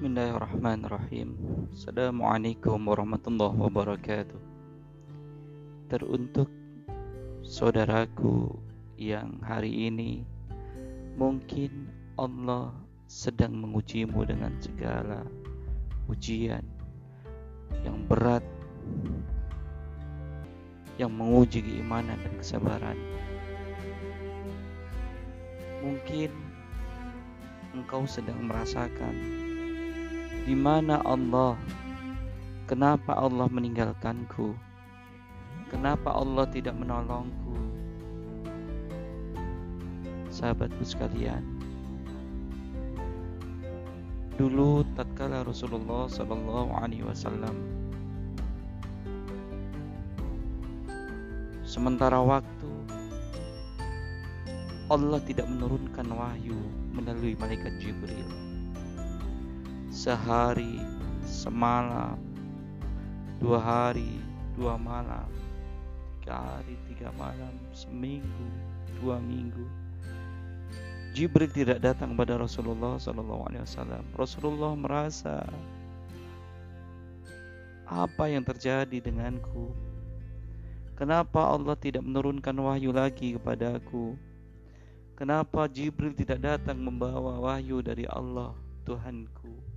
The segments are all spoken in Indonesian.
Bismillahirrahmanirrahim. Assalamualaikum warahmatullahi wabarakatuh. Teruntuk saudaraku yang hari ini Mungkin Allah sedang mengujimu dengan segala ujian Yang berat Yang menguji keimanan dan kesabaran. Mungkin engkau sedang merasakan di mana Allah? Kenapa Allah meninggalkanku? Kenapa Allah tidak menolongku? Sahabatku sekalian, dulu tatkala Rasulullah Shallallahu Alaihi Wasallam sementara waktu Allah tidak menurunkan wahyu melalui malaikat Jibril sehari semalam dua hari dua malam tiga hari tiga malam seminggu dua minggu Jibril tidak datang kepada Rasulullah Wasallam. Rasulullah merasa apa yang terjadi denganku? Kenapa Allah tidak menurunkan wahyu lagi kepadaku? Kenapa Jibril tidak datang membawa wahyu dari Allah Tuhanku?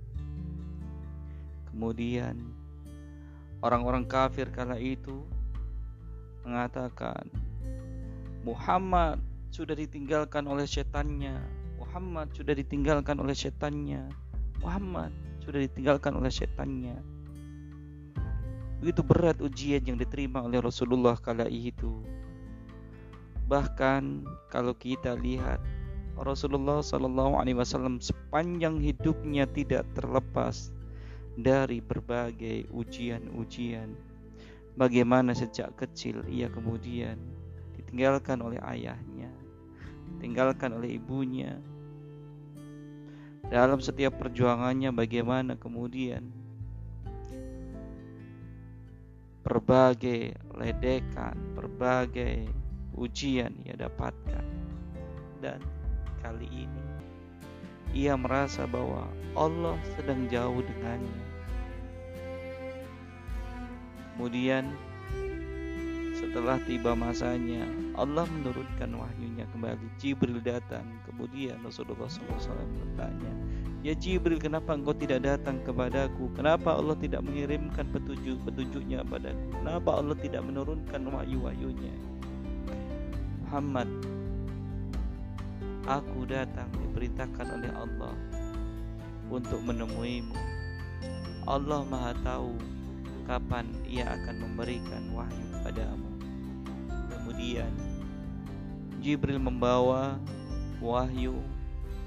Kemudian orang-orang kafir kala itu mengatakan Muhammad sudah ditinggalkan oleh setannya. Muhammad sudah ditinggalkan oleh setannya. Muhammad sudah ditinggalkan oleh setannya. Begitu berat ujian yang diterima oleh Rasulullah kala itu. Bahkan kalau kita lihat Rasulullah Shallallahu Alaihi Wasallam sepanjang hidupnya tidak terlepas dari berbagai ujian-ujian. Bagaimana sejak kecil ia kemudian ditinggalkan oleh ayahnya, ditinggalkan oleh ibunya. Dalam setiap perjuangannya bagaimana kemudian berbagai ledekan, berbagai ujian ia dapatkan. Dan kali ini ia merasa bahwa Allah sedang jauh dengannya. Kemudian setelah tiba masanya Allah menurunkan wahyunya kembali. Jibril datang. Kemudian Rasulullah SAW bertanya Ya Jibril kenapa engkau tidak datang kepadaku? Kenapa Allah tidak mengirimkan petunjuk petunjuknya padaku Kenapa Allah tidak menurunkan wahyu-wahyunya? Muhammad Aku datang diperintahkan oleh Allah untuk menemuimu. Allah Maha Tahu kapan Ia akan memberikan wahyu kepadamu. Kemudian Jibril membawa wahyu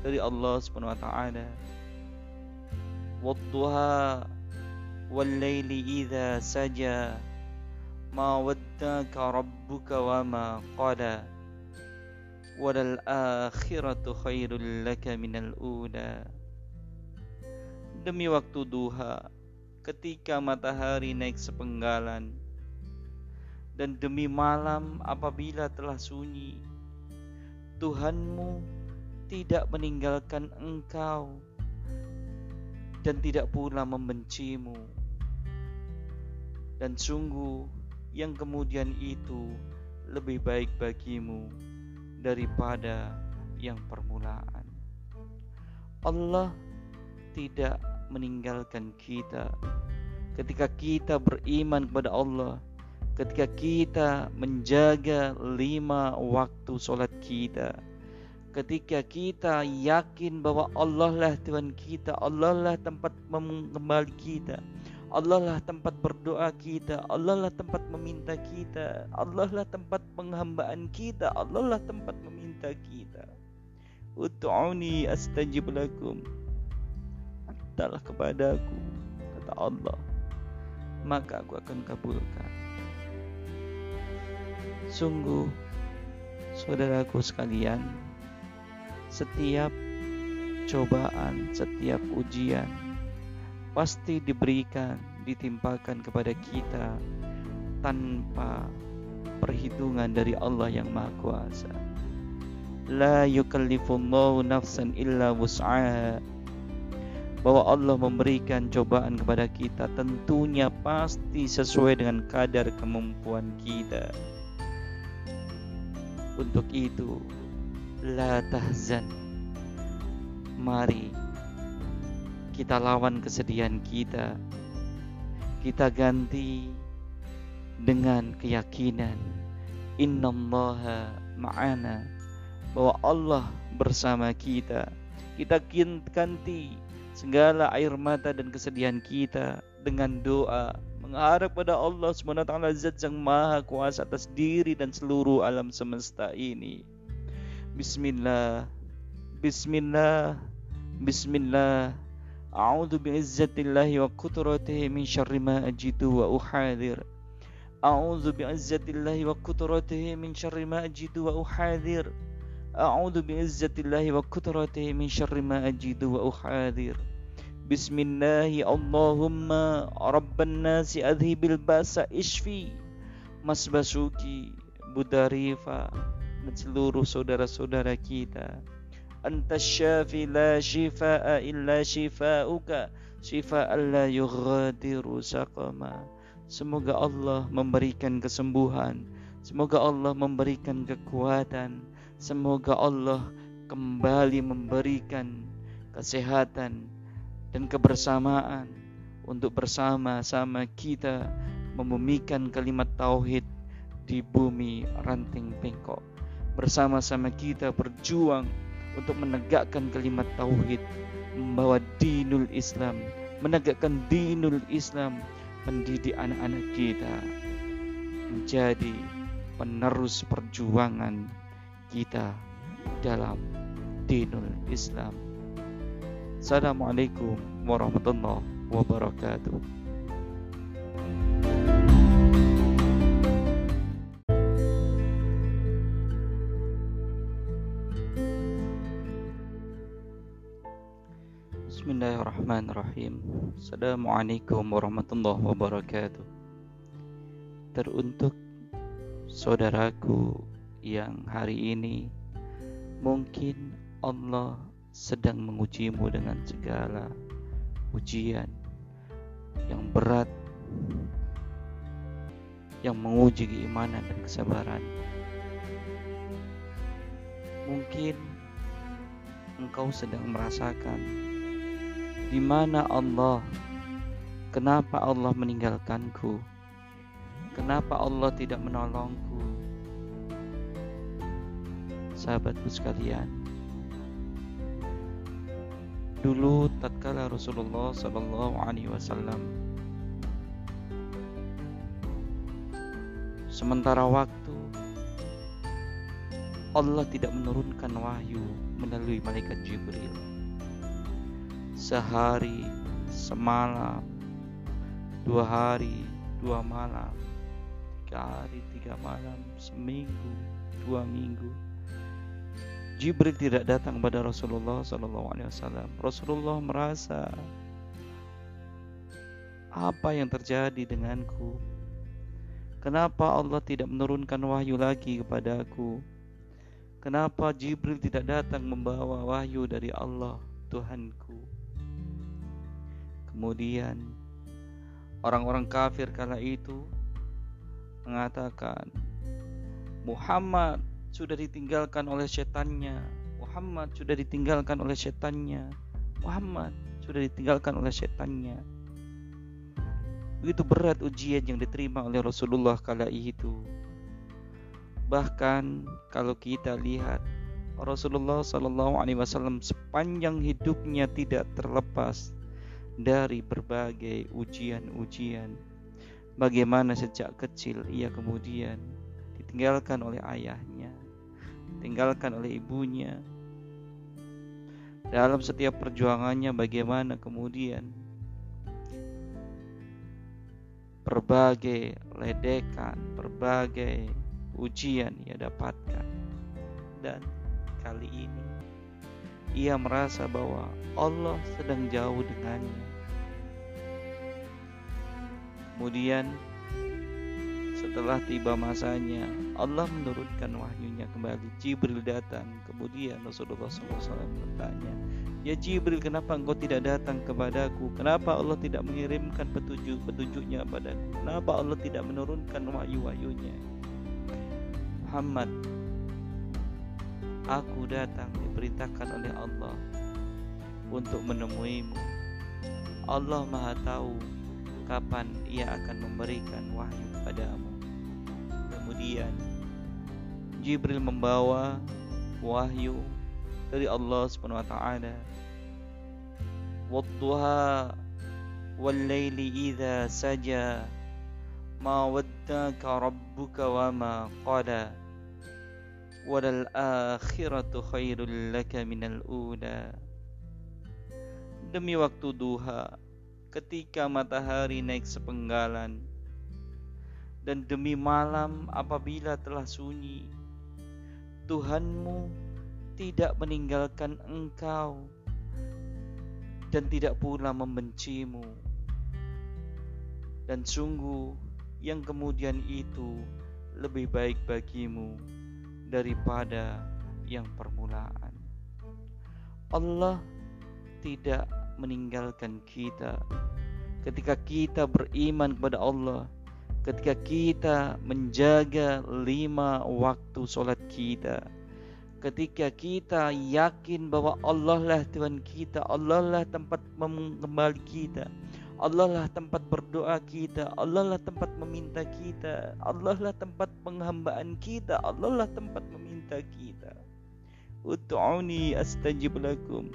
dari Allah Subhanahu wa taala. Wadduha wal laili saja ma waddaka rabbuka wa ma qala walal akhiratu khairul laka minal demi waktu duha ketika matahari naik sepenggalan dan demi malam apabila telah sunyi Tuhanmu tidak meninggalkan engkau dan tidak pula membencimu. Dan sungguh yang kemudian itu lebih baik bagimu daripada yang permulaan. Allah tidak meninggalkan kita ketika kita beriman kepada Allah, ketika kita menjaga lima waktu sholat kita, ketika kita yakin bahwa Allah lah Tuhan kita, Allah lah tempat kembali kita, Allah lah tempat berdoa kita, Allah lah tempat meminta kita, Allah lah tempat penghambaan kita, Allah lah tempat meminta kita. Utu'uni astajib lakum. Mintalah kepadaku, kata Allah, maka aku akan kabulkan. Sungguh, saudaraku sekalian, setiap cobaan, setiap ujian, pasti diberikan, ditimpakan kepada kita tanpa perhitungan dari Allah yang Maha Kuasa. La yukallifullahu nafsan illa wus'aha. bahwa Allah memberikan cobaan kepada kita tentunya pasti sesuai dengan kadar kemampuan kita. Untuk itu, la tahzan. Mari kita lawan kesedihan kita. Kita ganti dengan keyakinan innallaha ma'ana bahwa Allah bersama kita. Kita ganti segala air mata dan kesedihan kita dengan doa mengharap pada Allah SWT zat yang maha kuasa atas diri dan seluruh alam semesta ini. Bismillah, Bismillah, Bismillah. أعوذ بعزة الله وقدرته من شر ما أجد وأحاذر. أعوذ بعزة الله وقدرته من شر ما أجد وأحاذر. أعوذ بعزة الله وقدرته من شر ما أجد وأحاذر. بسم الله اللهم رب الناس أذهب البأس اشفي. مسبسوكي بداريفا. من seluruh saudara-saudara kita. Anta syafi la shifa'a illa shifa'uka, shifa'an la yughadiru saqama. Semoga Allah memberikan kesembuhan. Semoga Allah memberikan kekuatan. Semoga Allah kembali memberikan kesehatan dan kebersamaan untuk bersama-sama kita membumikan kalimat tauhid di bumi ranting bengkok. Bersama-sama kita berjuang untuk menegakkan kalimat tauhid, membawa dinul Islam, menegakkan dinul Islam mendidik anak-anak kita menjadi penerus perjuangan kita dalam dinul Islam. Assalamualaikum warahmatullahi wabarakatuh. Bismillahirrahmanirrahim. Assalamualaikum warahmatullahi wabarakatuh. Teruntuk saudaraku yang hari ini Mungkin Allah sedang mengujimu dengan segala ujian Yang berat Yang menguji keimanan dan kesabaran. Mungkin engkau sedang merasakan di mana Allah? Kenapa Allah meninggalkanku? Kenapa Allah tidak menolongku? Sahabatku sekalian, dulu tatkala Rasulullah Shallallahu Alaihi Wasallam sementara waktu Allah tidak menurunkan wahyu melalui malaikat Jibril sehari semalam dua hari dua malam tiga hari tiga malam seminggu dua minggu Jibril tidak datang kepada Rasulullah Wasallam. Rasulullah merasa apa yang terjadi denganku? Kenapa Allah tidak menurunkan wahyu lagi kepadaku? Kenapa Jibril tidak datang membawa wahyu dari Allah Tuhanku? Kemudian orang-orang kafir kala itu mengatakan Muhammad sudah ditinggalkan oleh setannya. Muhammad sudah ditinggalkan oleh setannya. Muhammad sudah ditinggalkan oleh setannya. Begitu berat ujian yang diterima oleh Rasulullah kala itu. Bahkan kalau kita lihat Rasulullah Shallallahu Alaihi Wasallam sepanjang hidupnya tidak terlepas dari berbagai ujian-ujian. Bagaimana sejak kecil ia kemudian ditinggalkan oleh ayahnya, ditinggalkan oleh ibunya. Dalam setiap perjuangannya bagaimana kemudian berbagai ledekan, berbagai ujian ia dapatkan. Dan kali ini ia merasa bahwa Allah sedang jauh dengannya. Kemudian setelah tiba masanya Allah menurunkan wahyunya kembali. Jibril datang. Kemudian Rasulullah SAW bertanya Ya Jibril kenapa engkau tidak datang kepadaku? Kenapa Allah tidak mengirimkan petunjuk petunjuknya padaku Kenapa Allah tidak menurunkan wahyu-wahyunya? Muhammad Aku datang diperintahkan oleh Allah Untuk menemuimu. Allah maha tahu Kapan ia akan memberikan wahyu padamu Kemudian Jibril membawa wahyu dari Allah Subhanahu wa taala. Wadduha wal laili idza saja ma waddaka rabbuka wa ma qala walal akhiratu khairul laka minal ula. Demi waktu duha ketika matahari naik sepenggalan dan demi malam apabila telah sunyi Tuhanmu tidak meninggalkan engkau dan tidak pula membencimu. Dan sungguh yang kemudian itu lebih baik bagimu daripada yang permulaan. Allah tidak meninggalkan kita. Ketika kita beriman kepada Allah ketika kita menjaga lima waktu sholat kita ketika kita yakin bahwa Allah lah Tuhan kita Allah lah tempat kembali kita Allah lah tempat berdoa kita. Allah lah tempat meminta kita. Allah lah tempat penghambaan kita. Allah lah tempat meminta kita. Utu'uni astajib lakum.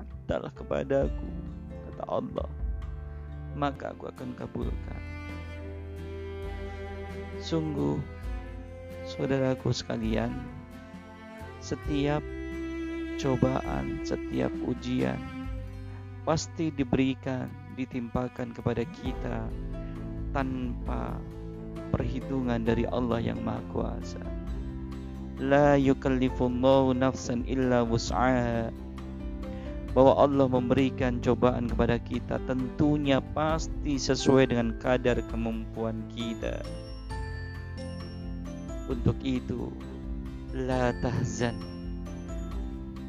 Mintalah kepadaku Kata Allah Maka aku akan kabulkan. Sungguh, saudaraku sekalian, setiap cobaan, setiap ujian pasti diberikan, ditimpakan kepada kita tanpa perhitungan dari Allah yang Maha Kuasa. La yukallifullahu nafsan illa wus'aha bahwa Allah memberikan cobaan kepada kita tentunya pasti sesuai dengan kadar kemampuan kita. Untuk itu, la tahzan.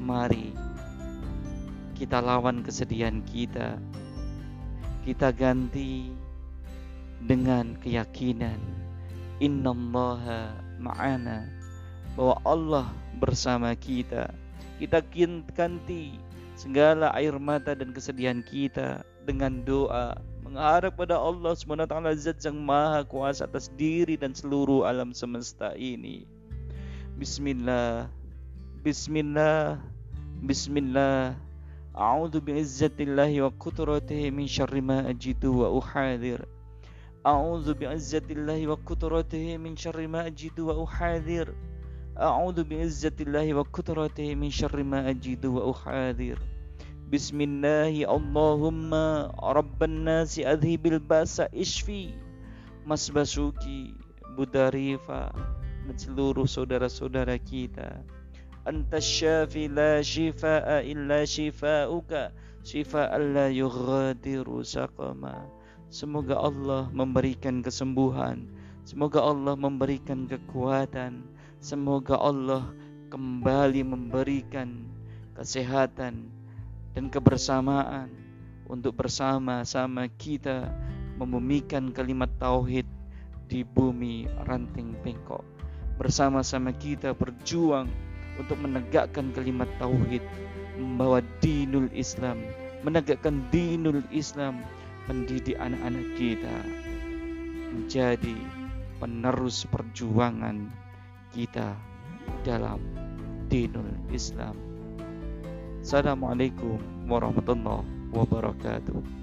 Mari kita lawan kesedihan kita. Kita ganti dengan keyakinan. Innallaha ma'ana. Bahwa Allah bersama kita. Kita ganti segala air mata dan kesedihan kita dengan doa. Mengharap pada Allah SWT zat yang maha kuasa atas diri dan seluruh alam semesta ini. Bismillah. Bismillah. Bismillah أعوذ بعزة الله وقدرته من شر ما أجد وأحاذر. أعوذ بعزة الله وقدرته من شر ما أجد وأحاذر. أعوذ بعزة الله وقدرته من شر ما أجد وأحاذر. بسم الله اللهم رب الناس أذهب الباس اشفي. مسبسوكي بداريفا. من seluruh saudara-saudara kita Anta syafi la shifa'a illa shifa'uka Shifa'an la yughadiru saqama Semoga Allah memberikan kesembuhan. Semoga Allah memberikan kekuatan. Semoga Allah kembali memberikan kesehatan dan kebersamaan untuk bersama-sama kita membumikan kalimat tauhid di bumi ranting bengkok. Bersama-sama kita berjuang untuk menegakkan kalimat tauhid, membawa dinul Islam, menegakkan dinul Islam, mendidik anak-anak kita menjadi penerus perjuangan kita dalam dinul Islam. Assalamualaikum warahmatullahi wabarakatuh.